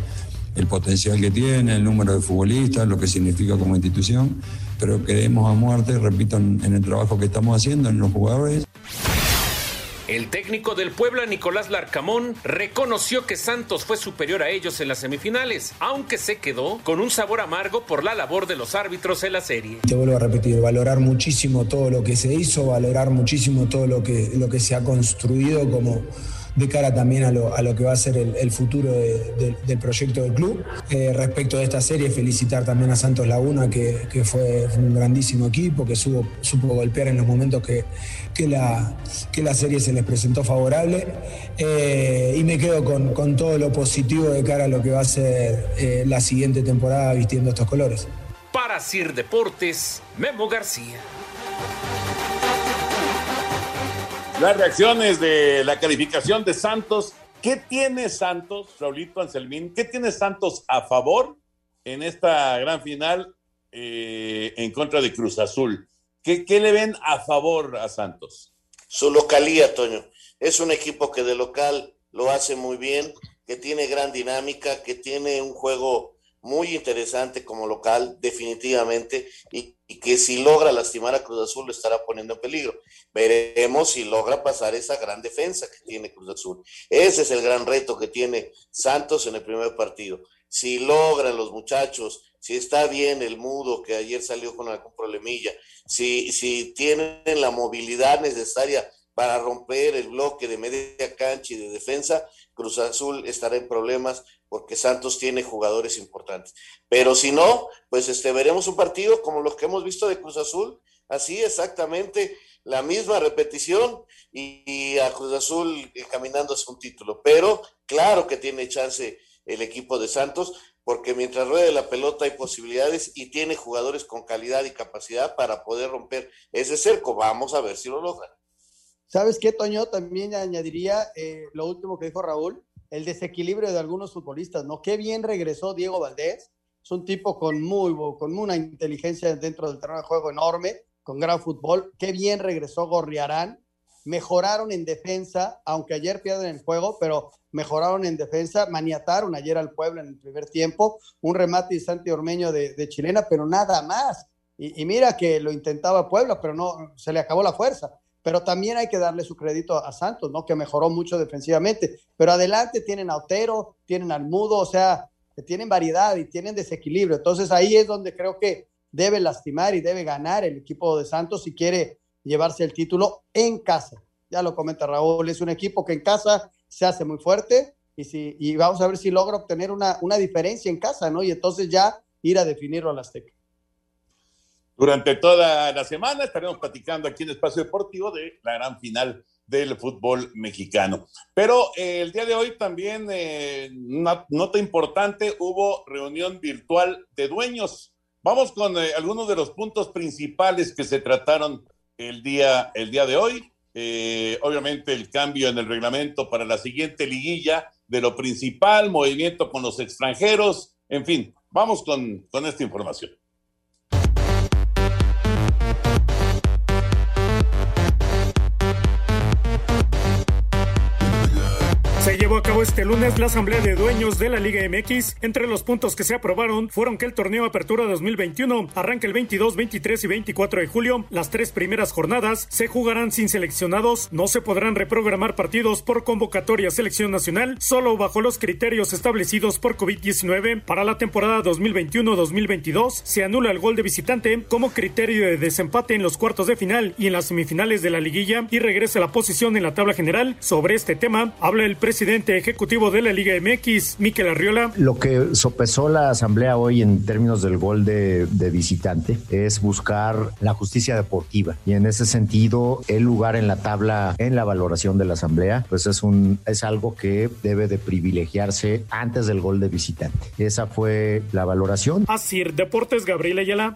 el potencial que tiene, el número de futbolistas, lo que significa como institución, pero creemos a muerte, repito, en el trabajo que estamos haciendo, en los jugadores. El técnico del Puebla, Nicolás Larcamón, reconoció que Santos fue superior a ellos en las semifinales, aunque se quedó con un sabor amargo por la labor de los árbitros en la serie. Te vuelvo a repetir, valorar muchísimo todo lo que se hizo, valorar muchísimo todo lo que, lo que se ha construido como de cara también a lo, a lo que va a ser el, futuro de- de- del proyecto del club. Eh, respecto de esta serie, felicitar también a Santos Laguna, que, que fue un grandísimo equipo, que supo, supo golpear en los momentos que, que, la, que la serie se les presentó favorable. Eh, y me quedo con, con todo lo positivo de cara a lo que va a ser eh, la siguiente temporada vistiendo estos colores. Para Sir Deportes, Memo García. Las reacciones de la calificación de Santos. ¿Qué tiene Santos, Raulito Anselmín? ¿Qué tiene Santos a favor en esta gran final eh, en contra de Cruz Azul? ¿Qué, qué le ven a favor a Santos? Su localía, Toño. Es un equipo que de local lo hace muy bien, que tiene gran dinámica, que tiene un juego muy interesante como local, definitivamente, y, que si logra lastimar a Cruz Azul lo estará poniendo en peligro. Veremos si logra pasar esa gran defensa que tiene Cruz Azul. Ese es el gran reto que tiene Santos en el primer partido. Si logran los muchachos, si está bien el mudo que ayer salió con algún problemilla, si, si tienen la movilidad necesaria para romper el bloque de media cancha y de defensa, Cruz Azul estará en problemas porque Santos tiene jugadores importantes. Pero si no, pues este veremos un partido como los que hemos visto de Cruz Azul, así exactamente la misma repetición y, a Cruz Azul eh, caminando hacia un título. Pero claro que tiene chance el equipo de Santos, porque mientras ruede la pelota hay posibilidades y tiene jugadores con calidad y capacidad para poder romper ese cerco. Vamos a ver si lo logran. ¿Sabes qué, Toño? También añadiría eh, lo último que dijo Raúl, el desequilibrio de algunos futbolistas, ¿no? Qué bien regresó Diego Valdés, es un tipo con muy, con una inteligencia dentro del terreno de juego enorme, con gran fútbol, qué bien regresó Gorriarán, mejoraron en defensa, aunque ayer pierden el juego, pero mejoraron en defensa, maniataron ayer al pueblo en el primer tiempo, un remate de Ormeño de, de chilena, pero nada más. Y, y mira que lo intentaba Puebla, pero no, se le acabó la fuerza pero también hay que darle su crédito a Santos, ¿no? Que mejoró mucho defensivamente. Pero adelante tienen a Otero, tienen al Mudo, o sea, tienen variedad y tienen desequilibrio. Entonces ahí es donde creo que debe lastimar y debe ganar el equipo de Santos si quiere llevarse el título en casa. Ya lo comenta Raúl, es un equipo que en casa se hace muy fuerte y, si, y vamos a ver si logra obtener una, una diferencia en casa, ¿no? Y entonces ya ir a definirlo al Azteca. Durante toda la semana estaremos platicando aquí en Espacio Deportivo de la gran final del fútbol mexicano. Pero eh, el día de hoy también, eh, una nota importante, hubo reunión virtual de dueños. Vamos con eh, algunos de los puntos principales que se trataron el día, el día de hoy. Eh, obviamente el cambio en el reglamento para la siguiente liguilla de lo principal, movimiento con los extranjeros, en fin, vamos con, con esta información. Se llevó a cabo este lunes la asamblea de dueños de la Liga MX. Entre los puntos que se aprobaron fueron que el torneo Apertura 2021 arranca el 22, 23 y 24 de julio. Las tres primeras jornadas se jugarán sin seleccionados. No se podrán reprogramar partidos por convocatoria selección nacional, solo bajo los criterios establecidos por COVID-19. Para la temporada 2021-2022 se anula el gol de visitante como criterio de desempate en los cuartos de final y en las semifinales de la liguilla y regresa la posición en la tabla general. Sobre este tema habla el presidente ejecutivo de la Liga MX, Miquel Arriola. Lo que sopesó la asamblea hoy en términos del gol de, de, visitante es buscar la justicia deportiva y en ese sentido el lugar en la tabla en la valoración de la asamblea pues es un es algo que debe de privilegiarse antes del gol de visitante. Esa fue la valoración. Así Deportes Gabriel Ayala.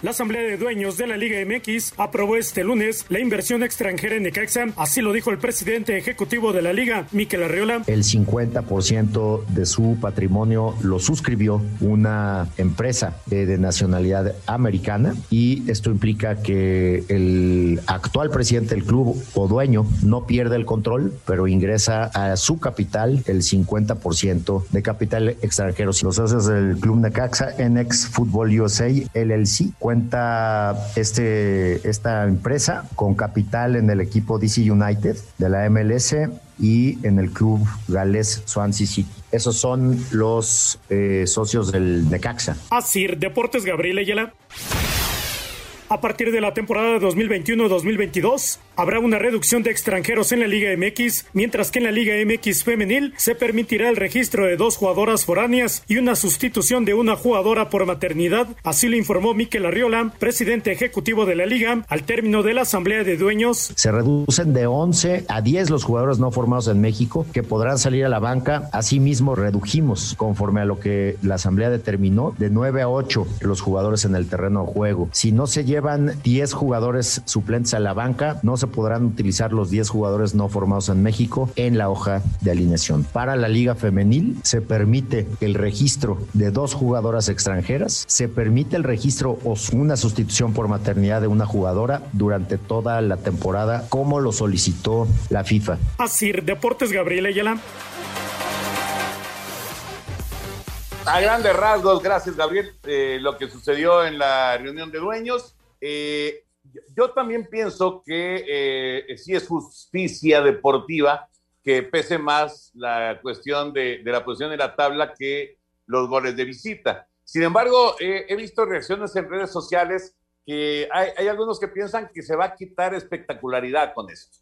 La Asamblea de Dueños de la Liga MX aprobó este lunes la inversión extranjera en Necaxa, así lo dijo el presidente ejecutivo de la liga, Miquel Arriola. El 50% de su patrimonio lo suscribió una empresa de, nacionalidad americana y esto implica que el actual presidente del club o dueño no pierde el control, pero ingresa a su capital el 50% de capital extranjero. Los socios del club Necaxa, NX Football USA LLC, cuenta este, esta empresa con capital en el equipo DC United de la MLS y en el club galés Swansea City. Esos son los eh, socios del Necaxa. Asir Deportes Gabriel Ayala. A partir de la temporada 2021-2022, habrá una reducción de extranjeros en la Liga MX, mientras que en la Liga MX femenil se permitirá el registro de dos jugadoras foráneas y una sustitución de una jugadora por maternidad. Así lo informó Miquel Arriola, presidente ejecutivo de la liga, al término de la asamblea de dueños. Se reducen de 11 a 10 los jugadores no formados en México que podrán salir a la banca. Asimismo, redujimos, conforme a lo que la asamblea determinó, de 9 a 8 los jugadores en el terreno de juego. Si no se lleva llevan 10 jugadores suplentes a la banca, no se podrán utilizar los 10 jugadores no formados en México en la hoja de alineación. Para la liga femenil se permite el registro de dos jugadoras extranjeras, se permite el registro o una sustitución por maternidad de una jugadora durante toda la temporada como lo solicitó la FIFA. Así, Deportes Gabriela Ayala. A grandes rasgos, gracias Gabriel, eh, lo que sucedió en la reunión de dueños. Eh, yo también pienso que eh, sí es justicia deportiva que pese más la cuestión de, la posición de la tabla que los goles de visita. Sin embargo, eh, he visto reacciones en redes sociales que hay, hay, algunos que piensan que se va a quitar espectacularidad con esto.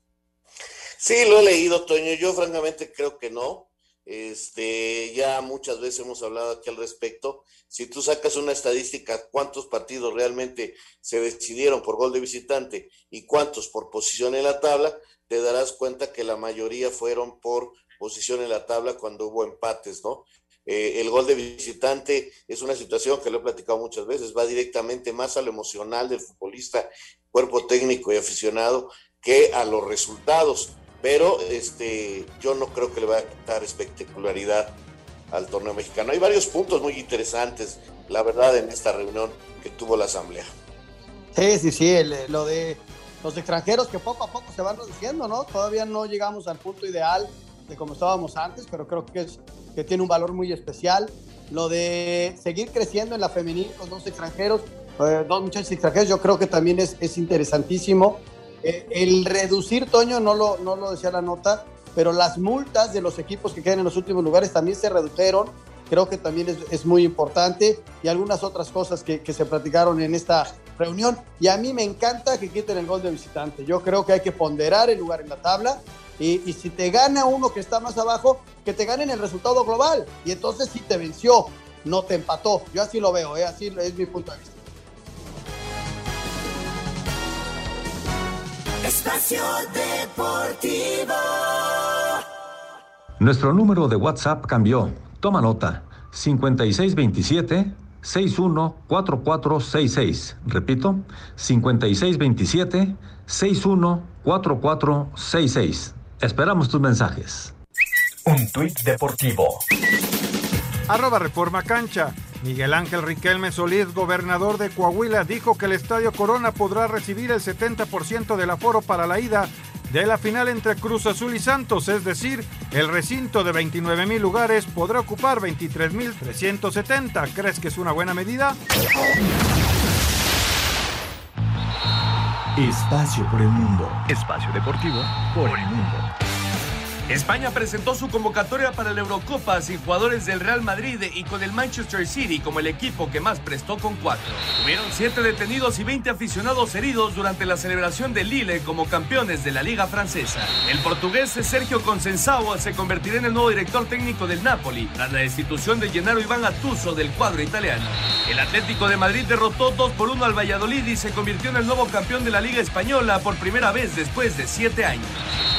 Sí, lo he leído, Toño. Yo francamente creo que no. Este, ya muchas veces hemos hablado aquí al respecto. Si tú sacas una estadística, cuántos partidos realmente se decidieron por gol de visitante y cuántos por posición en la tabla, te darás cuenta que la mayoría fueron por posición en la tabla cuando hubo empates, ¿no? Eh, el gol de visitante es una situación que lo he platicado muchas veces, va directamente más a lo emocional del futbolista, cuerpo técnico y aficionado, que a los resultados pero este, yo no creo que le va a dar espectacularidad al torneo mexicano. Hay varios puntos muy interesantes, la verdad, en esta reunión que tuvo la Asamblea. Sí, sí, sí, el, lo de los extranjeros que poco a poco se van reduciendo, ¿no? Todavía no llegamos al punto ideal de como estábamos antes, pero creo que, es, que tiene un valor muy especial. Lo de seguir creciendo en la femenil con dos extranjeros, eh, dos muchachos extranjeros, yo creo que también es, es interesantísimo. Eh, el reducir, Toño, no lo, no lo decía la nota, pero las multas de los equipos que quedan en los últimos lugares también se redujeron. Creo que también es, es muy importante y algunas otras cosas que, que, se platicaron en esta reunión. Y a mí me encanta que quiten el gol de visitante. Yo creo que hay que ponderar el lugar en la tabla y, y si te gana uno que está más abajo, que te ganen el resultado global. Y entonces si te venció, no te empató. Yo así lo veo, ¿eh? así es mi punto de vista. Espacio Deportivo. Nuestro número de WhatsApp cambió. Toma nota. 5627 614466. Repito, 5627 614466. Esperamos tus mensajes. Un tuit deportivo. Arroba Reforma Cancha. Miguel Ángel Riquelme Solís, gobernador de Coahuila, dijo que el Estadio Corona podrá recibir el 70% del aforo para la ida de la final entre Cruz Azul y Santos, es decir, el recinto de 29 mil lugares podrá ocupar 23 mil 370. ¿Crees que es una buena medida? Espacio por el mundo. Espacio deportivo por el mundo. España presentó su convocatoria para la Eurocopa sin jugadores del Real Madrid y con el Manchester City como el equipo que más prestó con cuatro. Hubieron siete detenidos y 20 aficionados heridos durante la celebración de Lille como campeones de la Liga Francesa. El portugués Sergio Consensao se convertirá en el nuevo director técnico del Napoli tras la destitución de Gennaro Iván Atuso del cuadro italiano. El Atlético de Madrid derrotó 2 por 1 al Valladolid y se convirtió en el nuevo campeón de la Liga Española por primera vez después de siete años.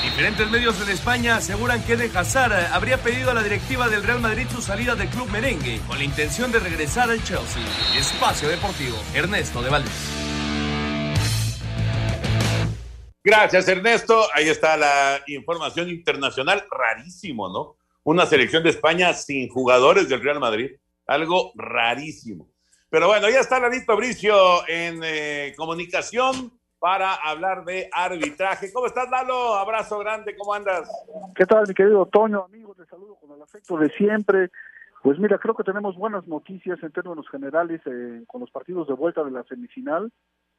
Diferentes medios en España aseguran que Eden Hazard habría pedido a la directiva del Real Madrid su salida del club merengue con la intención de regresar al Chelsea. Espacio Deportivo, Ernesto de Valdés. Gracias, Ernesto. Ahí está la información internacional. Rarísimo, ¿no? Una selección de España sin jugadores del Real Madrid. Algo rarísimo. Pero bueno, ya está Lalito Bricio en eh, comunicación para hablar de arbitraje. ¿Cómo estás, Lalo? Abrazo grande, ¿cómo andas? ¿Qué tal, mi querido Toño? Amigos, te saludo con el afecto de siempre. Pues mira, creo que tenemos buenas noticias en términos generales eh, con los partidos de vuelta de la semifinal.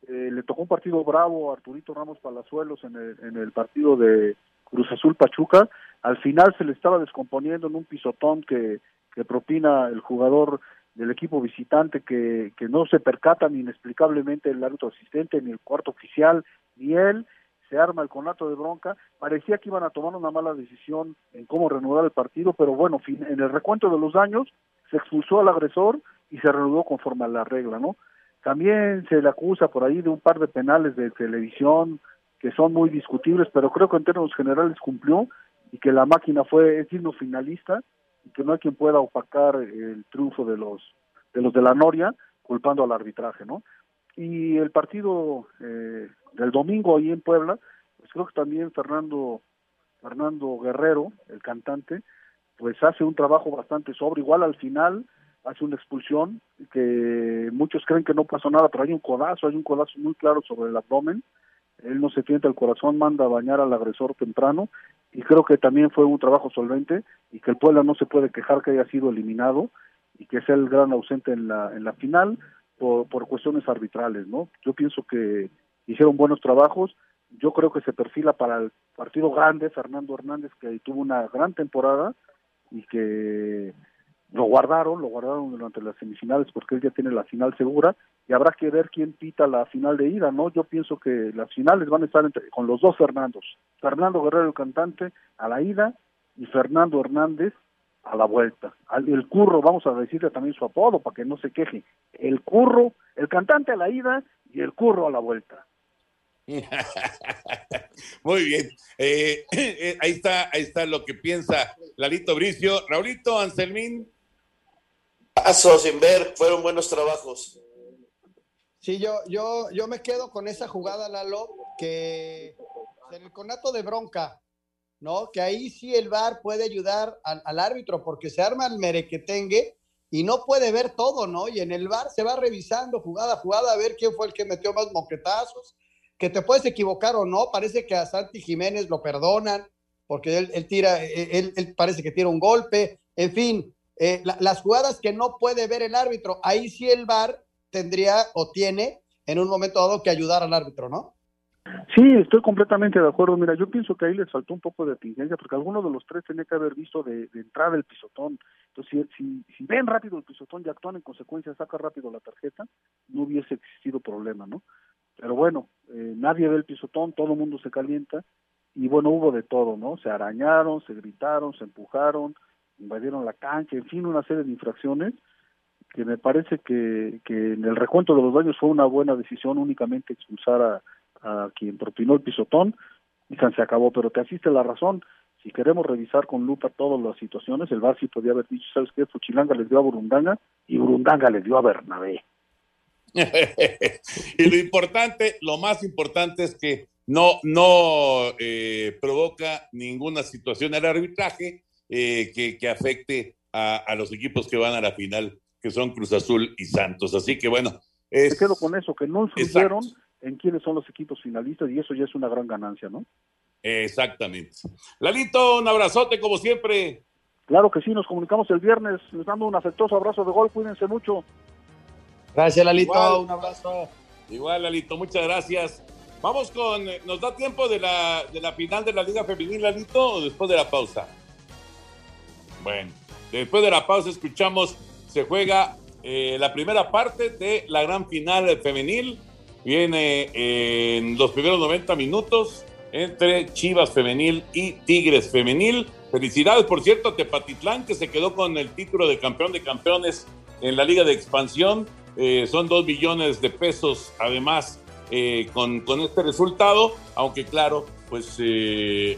Eh, le tocó un partido bravo a Arturito Ramos Palazuelos en el, en el partido de Cruz Azul Pachuca. Al final se le estaba descomponiendo en un pisotón que, que propina el jugador del equipo visitante que, que no se percata ni inexplicablemente el árbitro asistente, ni el cuarto oficial, ni él, se arma el conato de bronca, parecía que iban a tomar una mala decisión en cómo reanudar el partido, pero bueno, en el recuento de los daños se expulsó al agresor y se reanudó conforme a la regla, ¿no? También se le acusa por ahí de un par de penales de televisión que son muy discutibles, pero creo que en términos generales cumplió y que la máquina fue es digno finalista que no hay quien pueda opacar el triunfo de los de los de la Noria culpando al arbitraje, ¿no? Y el partido eh, del domingo ahí en Puebla, pues creo que también Fernando Fernando Guerrero, el cantante, pues hace un trabajo bastante sobre, igual al final hace una expulsión que muchos creen que no pasó nada, pero hay un codazo, hay un codazo muy claro sobre el abdomen, él no se tienta el corazón, manda a bañar al agresor temprano y creo que también fue un trabajo solvente y que el Puebla no se puede quejar que haya sido eliminado y que sea el gran ausente en la en la final por, por cuestiones arbitrales, ¿no? Yo pienso que hicieron buenos trabajos, yo creo que se perfila para el partido grande Fernando Hernández que tuvo una gran temporada y que lo guardaron, lo guardaron durante las semifinales porque él ya tiene la final segura y habrá que ver quién pita la final de ida, ¿no? Yo pienso que las finales van a estar entre, con los dos Fernandos, Fernando Guerrero el cantante a la ida y Fernando Hernández a la vuelta. El curro, vamos a decirle también su apodo para que no se queje. El curro, el cantante a la ida y el curro a la vuelta. Muy bien. Eh, eh, ahí está, ahí está lo que piensa Lalito Bricio. Raulito, Anselmín. Paso sin ver, fueron buenos trabajos. Sí, yo, yo, yo me quedo con esa jugada, Lalo, que en el conato de bronca, ¿no? Que ahí sí el VAR puede ayudar al, al, árbitro porque se arma el merequetengue y no puede ver todo, ¿no? Y en el VAR se va revisando jugada a jugada a ver quién fue el que metió más moquetazos, que te puedes equivocar o no, parece que a Santi Jiménez lo perdonan porque él, él tira, él, él, parece que tira un golpe, en fin, eh, la, las jugadas que no puede ver el árbitro, ahí sí el VAR tendría o tiene en un momento dado que ayudar al árbitro, ¿no? Sí, estoy completamente de acuerdo. Mira, yo pienso que ahí les faltó un poco de atingencia porque alguno de los tres tenía que haber visto de, de entrada el pisotón. Entonces, si, si, si, ven rápido el pisotón y actúan en consecuencia, saca rápido la tarjeta, no hubiese existido problema, ¿no? Pero bueno, eh, nadie ve el pisotón, todo el mundo se calienta y bueno, hubo de todo, ¿no? Se arañaron, se gritaron, se empujaron, invadieron la cancha, en fin, una serie de infracciones que me parece que, que en el recuento de los daños fue una buena decisión únicamente expulsar a, a quien propinó el pisotón y se acabó, pero te asiste la razón. Si queremos revisar con lupa todas las situaciones, el VAR sí podía haber dicho, ¿sabes qué? Fuchilanga les dio a Burundanga y Burundanga les dio a Bernabé. y lo importante, lo más importante es que no, no eh, provoca ninguna situación al arbitraje eh, que, que, afecte a, a, los equipos que van a la final, que son Cruz Azul y Santos. Así que bueno. Es... Me quedo con eso, que no influyeron en quiénes son los equipos finalistas y eso ya es una gran ganancia, ¿no? Exactamente. Lalito, un abrazote como siempre. Claro que sí, nos comunicamos el viernes, les dando un afectuoso abrazo de gol, cuídense mucho. Gracias, Lalito, Igual. un abrazo. Igual, Lalito, muchas gracias. Vamos con, ¿nos da tiempo de la, de la final de la Liga Femenil, Lalito, o después de la pausa? Bueno, después de la pausa escuchamos, se juega eh, la primera parte de la gran final femenil viene en los primeros 90 minutos entre Chivas Femenil y Tigres Femenil. Felicidades, por cierto, a Tepatitlán, que se quedó con el título de campeón de campeones en la Liga de Expansión. Eh, son dos millones de pesos, además, eh, con, con, este resultado, aunque claro, pues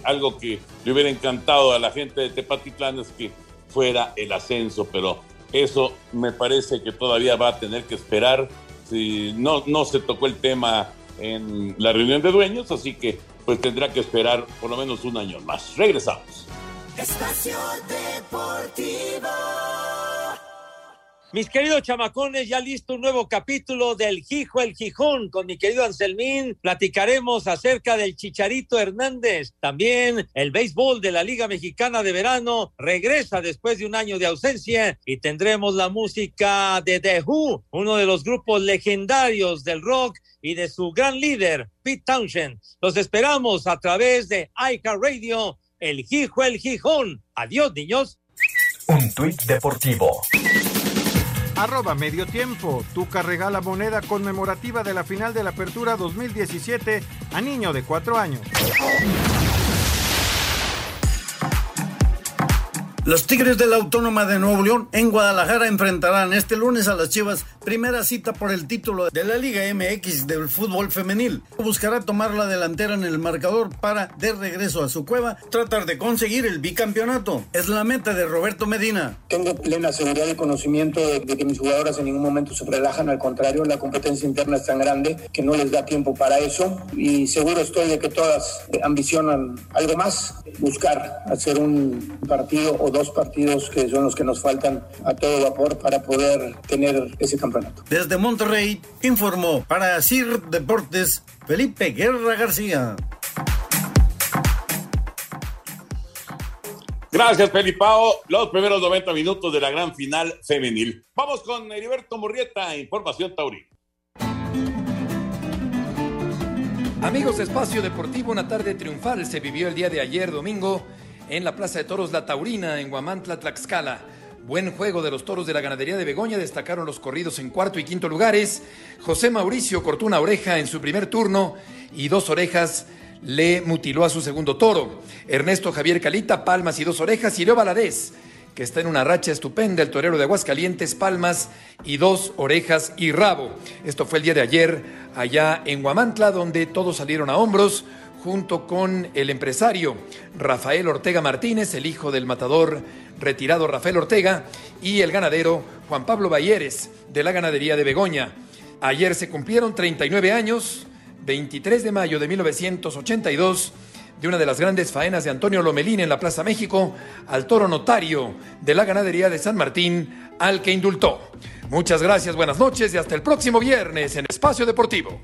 algo que le hubiera encantado a la gente de Tepatitlán es que fuera el ascenso, pero eso me parece que todavía va a tener que esperar. Si no, no se tocó el tema en la reunión de dueños, así que pues tendrá que esperar por lo menos un año más. Regresamos. Espacio Deportivo. Mis queridos chamacones, ya listo un nuevo capítulo del Gijo el Gijón con mi querido Anselmín. Platicaremos acerca del Chicharito Hernández. También el béisbol de la Liga Mexicana de Verano regresa después de un año de ausencia y tendremos la música de The Who, uno de los grupos legendarios del rock y de su gran líder, Pete Townshend. Los esperamos a través de iCar Radio, el Gijo el Gijón. Adiós, niños. Un tuit deportivo. Arroba medio tiempo. Tuca regala moneda conmemorativa de la final de la Apertura 2017 a niño de 4 años. Los Tigres de la Autónoma de Nuevo León en Guadalajara enfrentarán este lunes a las Chivas primera cita por el título de la Liga MX del fútbol femenil. Buscará tomar la delantera en el marcador para, de regreso a su cueva, tratar de conseguir el bicampeonato. Es la meta de Roberto Medina. Tengo plena seguridad y conocimiento de, que mis jugadoras en ningún momento se relajan, al contrario, la competencia interna es tan grande que no les da tiempo para eso y seguro estoy de que todas ambicionan algo más, buscar hacer un partido dos partidos que son los que nos faltan a todo vapor para poder tener ese campeonato. Desde Monterrey informó para CIR Deportes Felipe Guerra García. Gracias, Felipao. Los primeros 90 minutos de la gran final femenil. Vamos con Heriberto Murrieta, Información Taurina. Amigos de Espacio Deportivo, una tarde triunfal se vivió el día de ayer, domingo, en la Plaza de Toros La Taurina, en Guamantla, Tlaxcala. Buen juego de los toros de la ganadería de Begoña, destacaron los corridos en cuarto y quinto lugares. José Mauricio cortó una oreja en su primer turno y dos orejas le mutiló a su segundo toro. Ernesto Javier Calita, palmas y dos orejas. Y Leo Valadez, que está en una racha estupenda, el torero de Aguascalientes, palmas y dos orejas y rabo. Esto fue el día de ayer allá en Guamantla, donde todos salieron a hombros junto con el empresario Rafael Ortega Martínez, el hijo del matador retirado Rafael Ortega, y el ganadero Juan Pablo Bayeres, de la ganadería de Begoña. Ayer se cumplieron 39 años, 23 de mayo de 1982, de una de las grandes faenas de Antonio Lomelín en la Plaza México, al toro notario de la ganadería de San Martín, al que indultó. Muchas gracias, buenas noches y hasta el próximo viernes en Espacio Deportivo.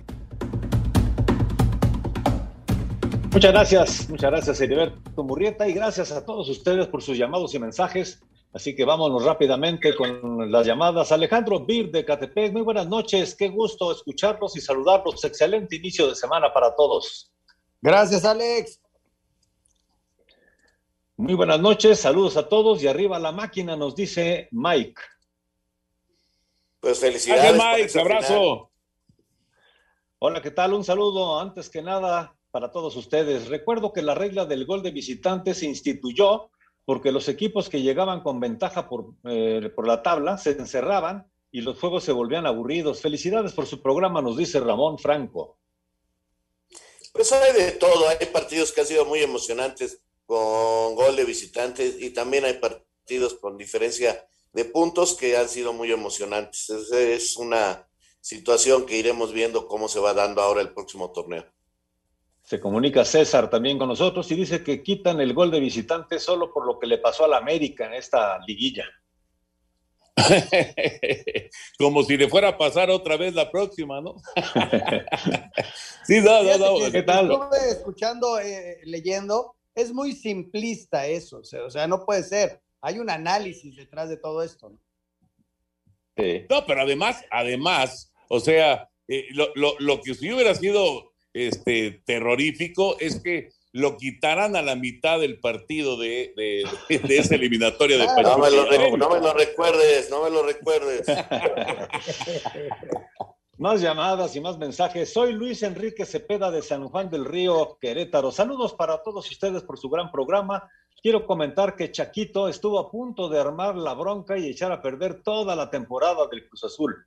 Muchas gracias, muchas gracias Heriberto Murrieta y gracias a todos ustedes por sus llamados y mensajes. Así que vámonos rápidamente con las llamadas. Alejandro Bir de Catepec, muy buenas noches, qué gusto escucharlos y saludarlos. Excelente inicio de semana para todos. Gracias, Alex. Muy buenas noches, saludos a todos y arriba la máquina nos dice Mike. Pues felicidades. Gracias, por Mike, abrazo. final. Hola, ¿qué tal? Un saludo antes que nada para todos ustedes. Recuerdo que la regla del gol de visitante se instituyó porque los equipos que llegaban con ventaja por, eh, por la tabla se encerraban y los juegos se volvían aburridos. Felicidades por su programa, nos dice Ramón Franco. Pues hay de todo, hay partidos que han sido muy emocionantes con gol de visitantes y también hay partidos con diferencia de puntos que han sido muy emocionantes. Es, es una situación que iremos viendo cómo se va dando ahora el próximo torneo. Se comunica César también con nosotros y dice que quitan el gol de visitante solo por lo que le pasó a la América en esta liguilla. Como si le fuera a pasar otra vez la próxima, ¿no? sí, no, no, no. Estuve escuchando, eh, leyendo, es muy simplista eso, o sea, no puede ser. Hay un análisis detrás de todo esto. ¿no? No, pero además, además, o sea, eh, lo, lo, lo que sí hubiera sido este, terrorífico es que lo quitaran a la mitad del partido de, de, de, de esa eliminatoria de No me, lo, Pachuca. no me lo recuerdes, no me lo recuerdes. Más llamadas y más mensajes. Soy Luis Enrique Cepeda de San Juan del Río, Querétaro. Saludos para todos ustedes por su gran programa. Quiero comentar que Chaquito estuvo a punto de armar la bronca y echar a perder toda la temporada del Cruz Azul.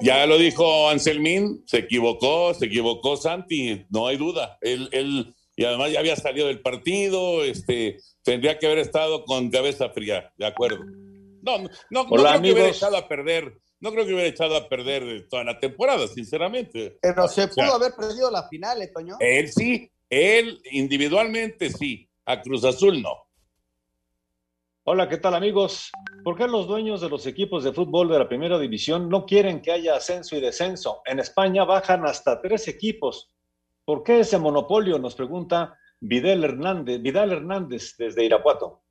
Ya lo dijo Anselmín, se equivocó, se equivocó Santi, no hay duda. Él, él, y además ya había salido del partido, este, tendría que haber estado con cabeza fría, de acuerdo. No, no, no, no creo que hubiera echado a perder, no creo que hubiera echado a perder toda la temporada, sinceramente. Pero se pudo haber perdido la final, ¿eh, Toño? Él sí, él individualmente sí, a Cruz Azul no. Hola, ¿qué tal amigos? ¿Por qué los dueños de los equipos de fútbol de la primera división no quieren que haya ascenso y descenso? En España bajan hasta tres equipos. ¿Por qué ese monopolio? Nos pregunta Vidal Hernández, Vidal Hernández desde Irapuato.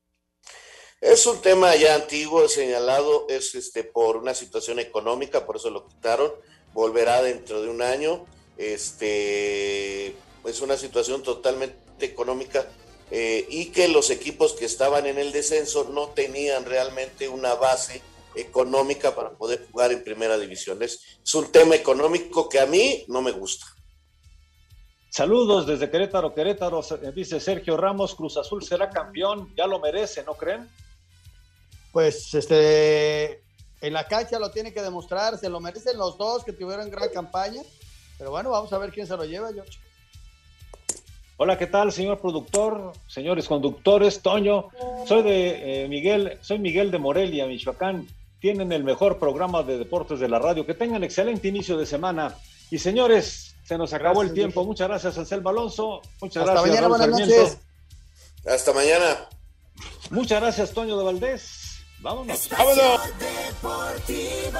Es un tema ya antiguo, señalado, es este por una situación económica, por eso lo quitaron, volverá dentro de un año. Este es una situación totalmente económica eh, y que los equipos que estaban en el descenso no tenían realmente una base económica para poder jugar en primera división. Es, es un tema económico que a mí no me gusta. Saludos desde Querétaro, Querétaro, dice Sergio Ramos, Cruz Azul será campeón, ya lo merece, ¿no creen? Pues este, en la cancha lo tiene que demostrar, se lo merecen los dos que tuvieron gran campaña, pero bueno, vamos a ver quién se lo lleva, George. Hola, ¿qué tal, señor productor, señores conductores? Toño, soy de eh, Miguel, soy Miguel de Morelia, Michoacán. Tienen el mejor programa de deportes de la radio. Que tengan excelente inicio de semana. Y señores, se nos acabó el tiempo. Muchas gracias, Anselmo Alonso. Muchas Hasta gracias, mañana, buenas noches. Hasta mañana. Muchas gracias, Toño de Valdés. Vámonos. Espacio Deportivo.